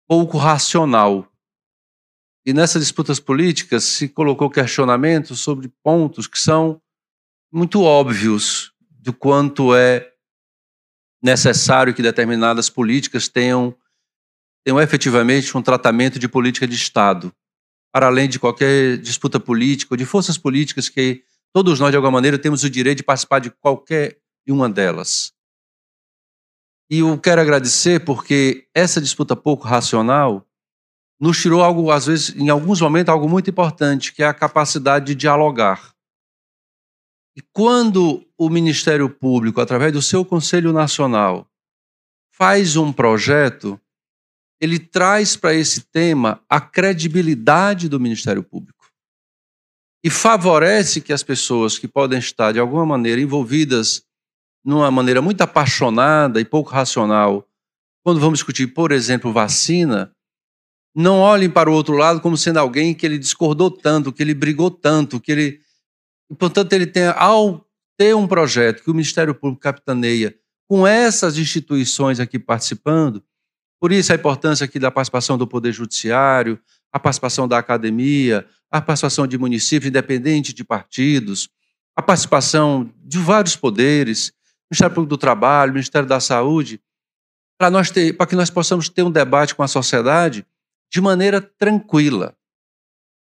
pouco racional. E nessas disputas políticas se colocou questionamentos sobre pontos que são muito óbvios do quanto é necessário que determinadas políticas tenham, tenham efetivamente um tratamento de política de Estado, para além de qualquer disputa política ou de forças políticas que Todos nós, de alguma maneira, temos o direito de participar de qualquer uma delas. E eu quero agradecer porque essa disputa pouco racional nos tirou algo, às vezes, em alguns momentos, algo muito importante, que é a capacidade de dialogar. E quando o Ministério Público, através do seu Conselho Nacional, faz um projeto, ele traz para esse tema a credibilidade do Ministério Público e favorece que as pessoas que podem estar de alguma maneira envolvidas numa maneira muito apaixonada e pouco racional, quando vamos discutir, por exemplo, vacina, não olhem para o outro lado como sendo alguém que ele discordou tanto, que ele brigou tanto, que ele. Portanto, ele tem, ao ter um projeto que o Ministério Público capitaneia com essas instituições aqui participando, por isso a importância aqui da participação do Poder Judiciário, a participação da academia, a participação de municípios, independente de partidos, a participação de vários poderes, Ministério Público do Trabalho, Ministério da Saúde, para nós ter, para que nós possamos ter um debate com a sociedade de maneira tranquila,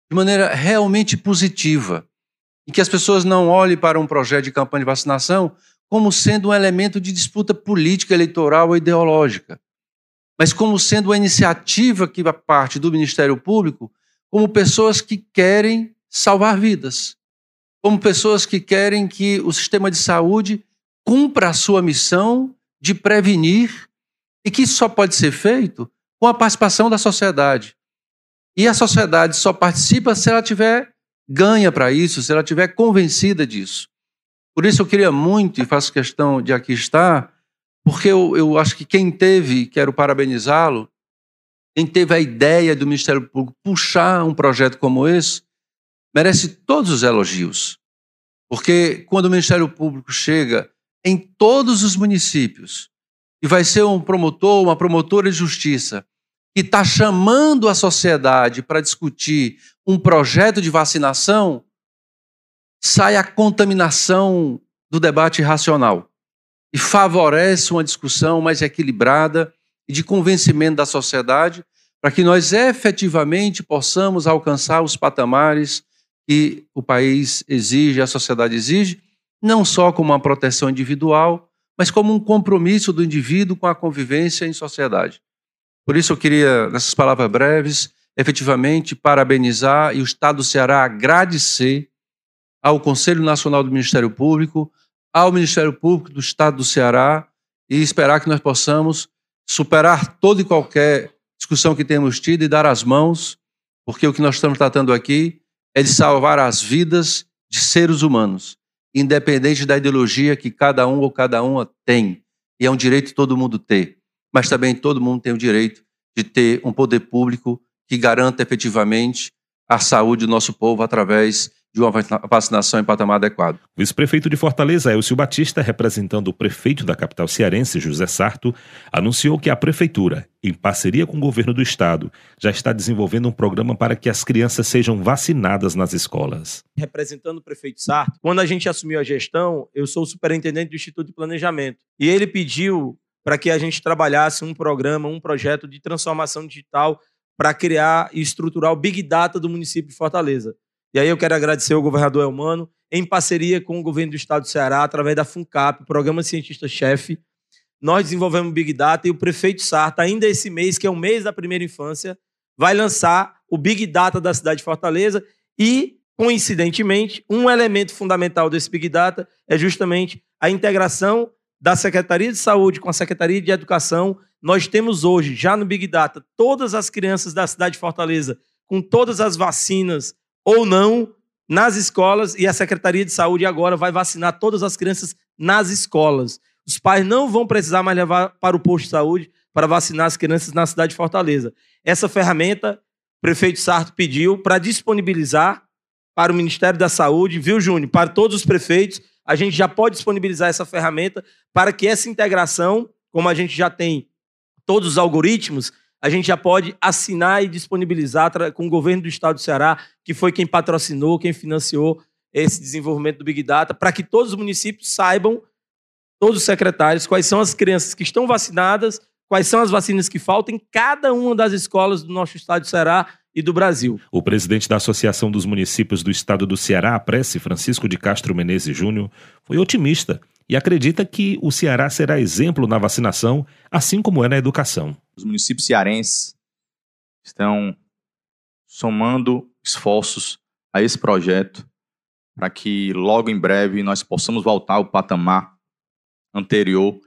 de maneira realmente positiva, em que as pessoas não olhem para um projeto de campanha de vacinação como sendo um elemento de disputa política, eleitoral ou ideológica mas como sendo uma iniciativa que parte do Ministério Público, como pessoas que querem salvar vidas, como pessoas que querem que o sistema de saúde cumpra a sua missão de prevenir e que isso só pode ser feito com a participação da sociedade. E a sociedade só participa se ela tiver ganha para isso, se ela tiver convencida disso. Por isso eu queria muito, e faço questão de aqui estar, porque eu, eu acho que quem teve, quero parabenizá-lo, quem teve a ideia do Ministério Público puxar um projeto como esse, merece todos os elogios. Porque quando o Ministério Público chega em todos os municípios e vai ser um promotor, uma promotora de justiça, que está chamando a sociedade para discutir um projeto de vacinação, sai a contaminação do debate racional e favorece uma discussão mais equilibrada e de convencimento da sociedade para que nós efetivamente possamos alcançar os patamares que o país exige, a sociedade exige, não só como uma proteção individual, mas como um compromisso do indivíduo com a convivência em sociedade. Por isso eu queria, nessas palavras breves, efetivamente parabenizar e o Estado do Ceará agradecer ao Conselho Nacional do Ministério Público, ao Ministério Público do Estado do Ceará e esperar que nós possamos superar toda e qualquer discussão que temos tido e dar as mãos, porque o que nós estamos tratando aqui é de salvar as vidas de seres humanos, independente da ideologia que cada um ou cada uma tem. E é um direito todo mundo ter. Mas também todo mundo tem o direito de ter um poder público que garanta efetivamente a saúde do nosso povo através de uma vacinação em patamar adequado. O vice-prefeito de Fortaleza, Elcio Batista, representando o prefeito da capital cearense, José Sarto, anunciou que a prefeitura, em parceria com o governo do estado, já está desenvolvendo um programa para que as crianças sejam vacinadas nas escolas. Representando o prefeito Sarto, quando a gente assumiu a gestão, eu sou o superintendente do Instituto de Planejamento, e ele pediu para que a gente trabalhasse um programa, um projeto de transformação digital para criar e estruturar o Big Data do município de Fortaleza. E aí eu quero agradecer ao governador Elmano, em parceria com o governo do estado do Ceará, através da FUNCAP, Programa Cientista-Chefe, nós desenvolvemos o Big Data e o prefeito Sarta, ainda esse mês, que é o mês da primeira infância, vai lançar o Big Data da cidade de Fortaleza e, coincidentemente, um elemento fundamental desse Big Data é justamente a integração da Secretaria de Saúde com a Secretaria de Educação. Nós temos hoje, já no Big Data, todas as crianças da cidade de Fortaleza com todas as vacinas ou não nas escolas e a Secretaria de Saúde agora vai vacinar todas as crianças nas escolas. Os pais não vão precisar mais levar para o posto de saúde para vacinar as crianças na cidade de Fortaleza. Essa ferramenta, o prefeito Sarto pediu para disponibilizar para o Ministério da Saúde, viu, Júnior? Para todos os prefeitos, a gente já pode disponibilizar essa ferramenta para que essa integração, como a gente já tem todos os algoritmos, a gente já pode assinar e disponibilizar com o governo do estado do Ceará, que foi quem patrocinou, quem financiou esse desenvolvimento do Big Data, para que todos os municípios saibam, todos os secretários, quais são as crianças que estão vacinadas, quais são as vacinas que faltam em cada uma das escolas do nosso estado do Ceará e do Brasil. O presidente da Associação dos Municípios do Estado do Ceará, a Prece, Francisco de Castro Menezes Júnior, foi otimista e acredita que o Ceará será exemplo na vacinação, assim como é na educação. Os municípios cearenses estão somando esforços a esse projeto para que logo em breve nós possamos voltar ao patamar anterior,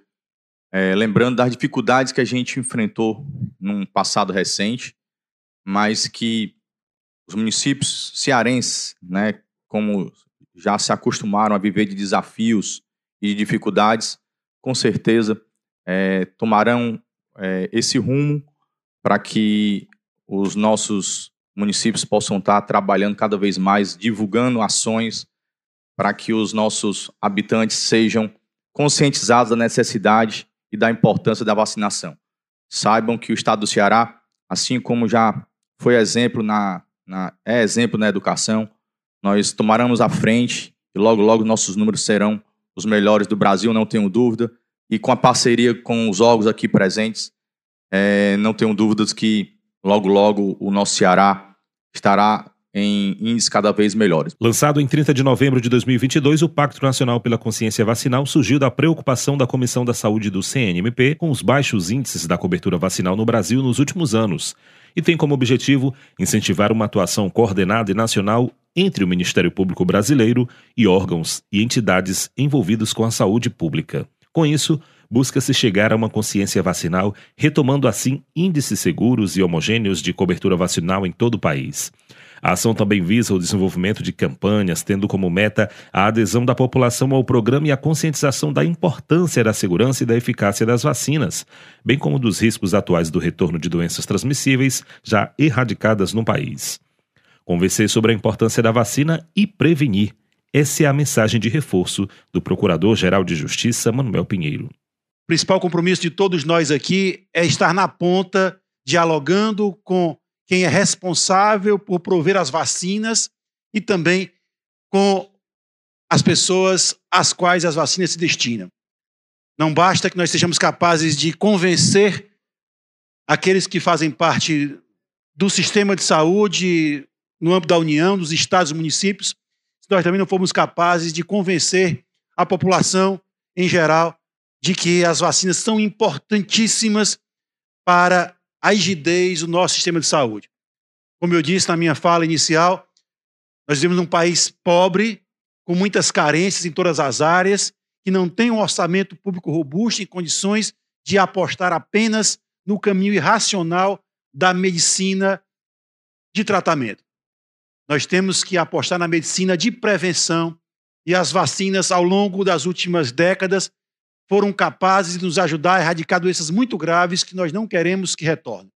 é, lembrando das dificuldades que a gente enfrentou num passado recente, mas que os municípios cearenses, né, como já se acostumaram a viver de desafios e de dificuldades, com certeza é, tomarão é, esse rumo para que os nossos municípios possam estar trabalhando cada vez mais, divulgando ações para que os nossos habitantes sejam conscientizados da necessidade e da importância da vacinação. Saibam que o estado do Ceará, assim como já foi exemplo na, na é exemplo na educação, nós tomaremos a frente e logo logo nossos números serão os melhores do Brasil, não tenho dúvida. E com a parceria com os órgãos aqui presentes, é, não tenho dúvidas que logo, logo o nosso Ceará estará em índices cada vez melhores. Lançado em 30 de novembro de 2022, o Pacto Nacional pela Consciência Vacinal surgiu da preocupação da Comissão da Saúde do CNMP com os baixos índices da cobertura vacinal no Brasil nos últimos anos e tem como objetivo incentivar uma atuação coordenada e nacional entre o Ministério Público Brasileiro e órgãos e entidades envolvidos com a saúde pública. Com isso, busca-se chegar a uma consciência vacinal, retomando assim índices seguros e homogêneos de cobertura vacinal em todo o país. A ação também visa o desenvolvimento de campanhas, tendo como meta a adesão da população ao programa e a conscientização da importância da segurança e da eficácia das vacinas, bem como dos riscos atuais do retorno de doenças transmissíveis já erradicadas no país. Conversei sobre a importância da vacina e prevenir. Essa é a mensagem de reforço do Procurador-Geral de Justiça, Manuel Pinheiro. O principal compromisso de todos nós aqui é estar na ponta, dialogando com quem é responsável por prover as vacinas e também com as pessoas às quais as vacinas se destinam. Não basta que nós sejamos capazes de convencer aqueles que fazem parte do sistema de saúde no âmbito da União, dos estados e municípios, se nós também não formos capazes de convencer a população em geral de que as vacinas são importantíssimas para a rigidez do nosso sistema de saúde. Como eu disse na minha fala inicial, nós vivemos num país pobre, com muitas carências em todas as áreas, que não tem um orçamento público robusto em condições de apostar apenas no caminho irracional da medicina de tratamento. Nós temos que apostar na medicina de prevenção e as vacinas, ao longo das últimas décadas, foram capazes de nos ajudar a erradicar doenças muito graves que nós não queremos que retornem.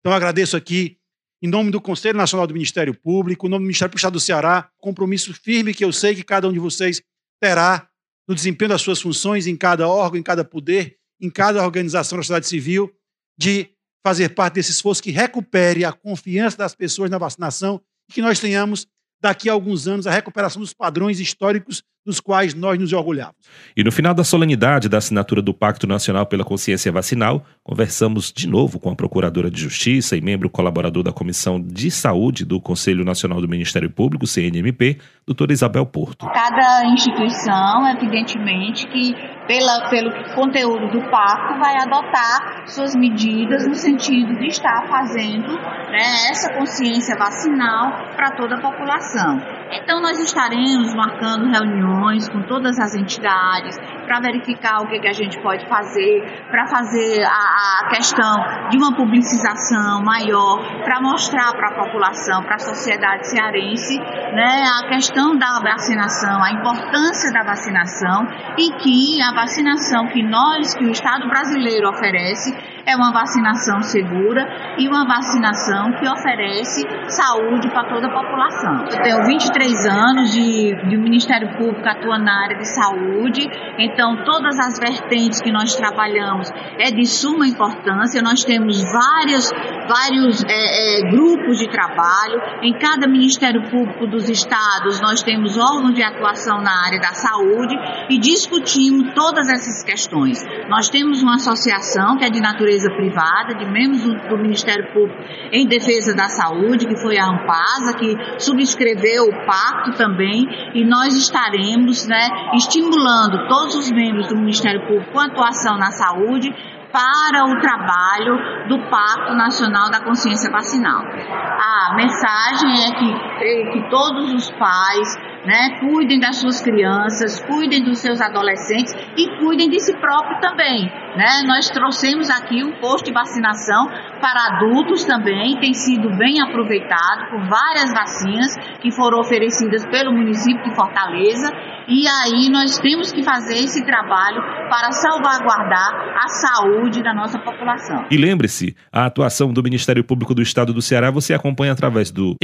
Então, agradeço aqui, em nome do Conselho Nacional do Ministério Público, em nome do Ministério do Estado do Ceará, compromisso firme que eu sei que cada um de vocês terá no desempenho das suas funções em cada órgão, em cada poder, em cada organização da sociedade civil, de fazer parte desse esforço que recupere a confiança das pessoas na vacinação e que nós tenhamos daqui a alguns anos a recuperação dos padrões históricos dos quais nós nos orgulhamos. E no final da solenidade da assinatura do Pacto Nacional pela Consciência Vacinal, conversamos de novo com a Procuradora de Justiça e membro colaborador da Comissão de Saúde do Conselho Nacional do Ministério Público, CNMP, doutora Isabel Porto. Cada instituição, evidentemente, que pela, pelo conteúdo do pacto vai adotar suas medidas no sentido de estar fazendo né, essa consciência vacinal para toda a população. Então, nós estaremos marcando reuniões com todas as entidades para verificar o que, que a gente pode fazer, para fazer a, a, questão de uma publicização maior, para mostrar para a população, para a sociedade cearense, né, a questão da vacinação, a importância da vacinação e que a vacinação que nós, que o Estado brasileiro oferece, é uma vacinação segura e uma vacinação que oferece saúde para toda a população. Eu tenho 23 anos de, de Ministério Público atuando na área de saúde, então todas as vertentes que nós trabalhamos é de suma importância. Nós temos várias, vários é, é, grupos de trabalho. Em cada Ministério Público dos Estados, nós temos órgãos de atuação na área da saúde e discutimos todas essas questões. Nós temos uma associação que é de natureza privada, de membros do, Ministério Público em defesa da saúde, que foi a Ampasa, que subscreveu o pacto também, e nós estaremos né, estimulando todos os membros do Ministério Público com atuação na saúde para o trabalho do Pacto Nacional da Consciência Vacinal. A mensagem é que, que todos os pais né, cuidem das suas crianças, cuidem dos seus adolescentes e cuidem de si próprio também. Né? Nós trouxemos aqui um posto de vacinação para adultos também, tem sido bem aproveitado por várias vacinas que foram oferecidas pelo município de Fortaleza e aí nós temos que fazer esse trabalho para salvaguardar a saúde da nossa população. E lembre-se, a atuação do Ministério Público do Estado do Ceará você acompanha através do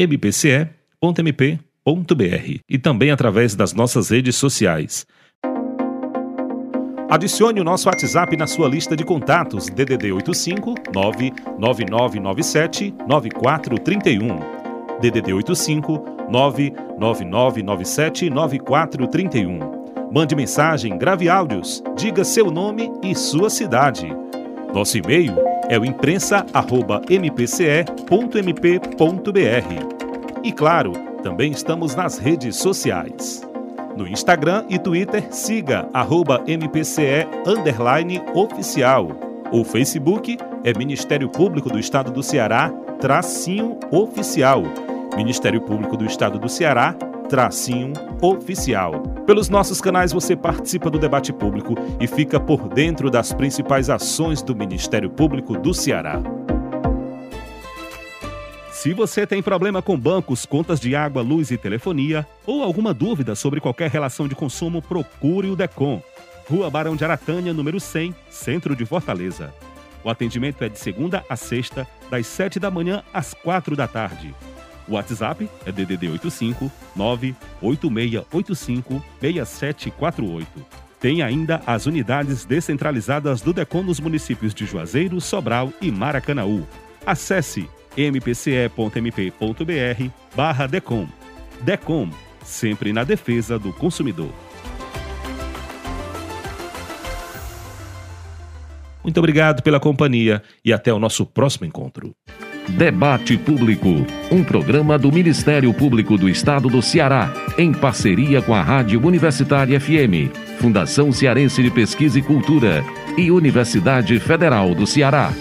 mpce.mp e também através das nossas redes sociais. Adicione o nosso WhatsApp na sua lista de contatos DDD 85 99997 9431. DDD 85 99997 9431. Mande mensagem, grave áudios, diga seu nome e sua cidade. Nosso e-mail é o imprensa@mpce.mp.br. E claro, também estamos nas redes sociais. No Instagram e Twitter, siga arroba MPCE oficial. O Facebook é Ministério Público do Estado do Ceará, tracinho oficial. Ministério Público do Estado do Ceará, tracinho oficial. Pelos nossos canais você participa do debate público e fica por dentro das principais ações do Ministério Público do Ceará. Se você tem problema com bancos, contas de água, luz e telefonia, ou alguma dúvida sobre qualquer relação de consumo, procure o DECOM. Rua Barão de Aratânia, número 100, Centro de Fortaleza. O atendimento é de segunda a sexta, das 7 da manhã às 4 da tarde. O WhatsApp é DDD 85 98685 6748. Tem ainda as unidades descentralizadas do DECOM nos municípios de Juazeiro, Sobral e Maracanaú. Acesse mpce.mp.br barra DECOM. DECOM, sempre na defesa do consumidor. Muito obrigado pela companhia e até o nosso próximo encontro. Debate Público, um programa do Ministério Público do Estado do Ceará, em parceria com a Rádio Universitária FM, Fundação Cearense de Pesquisa e Cultura e Universidade Federal do Ceará.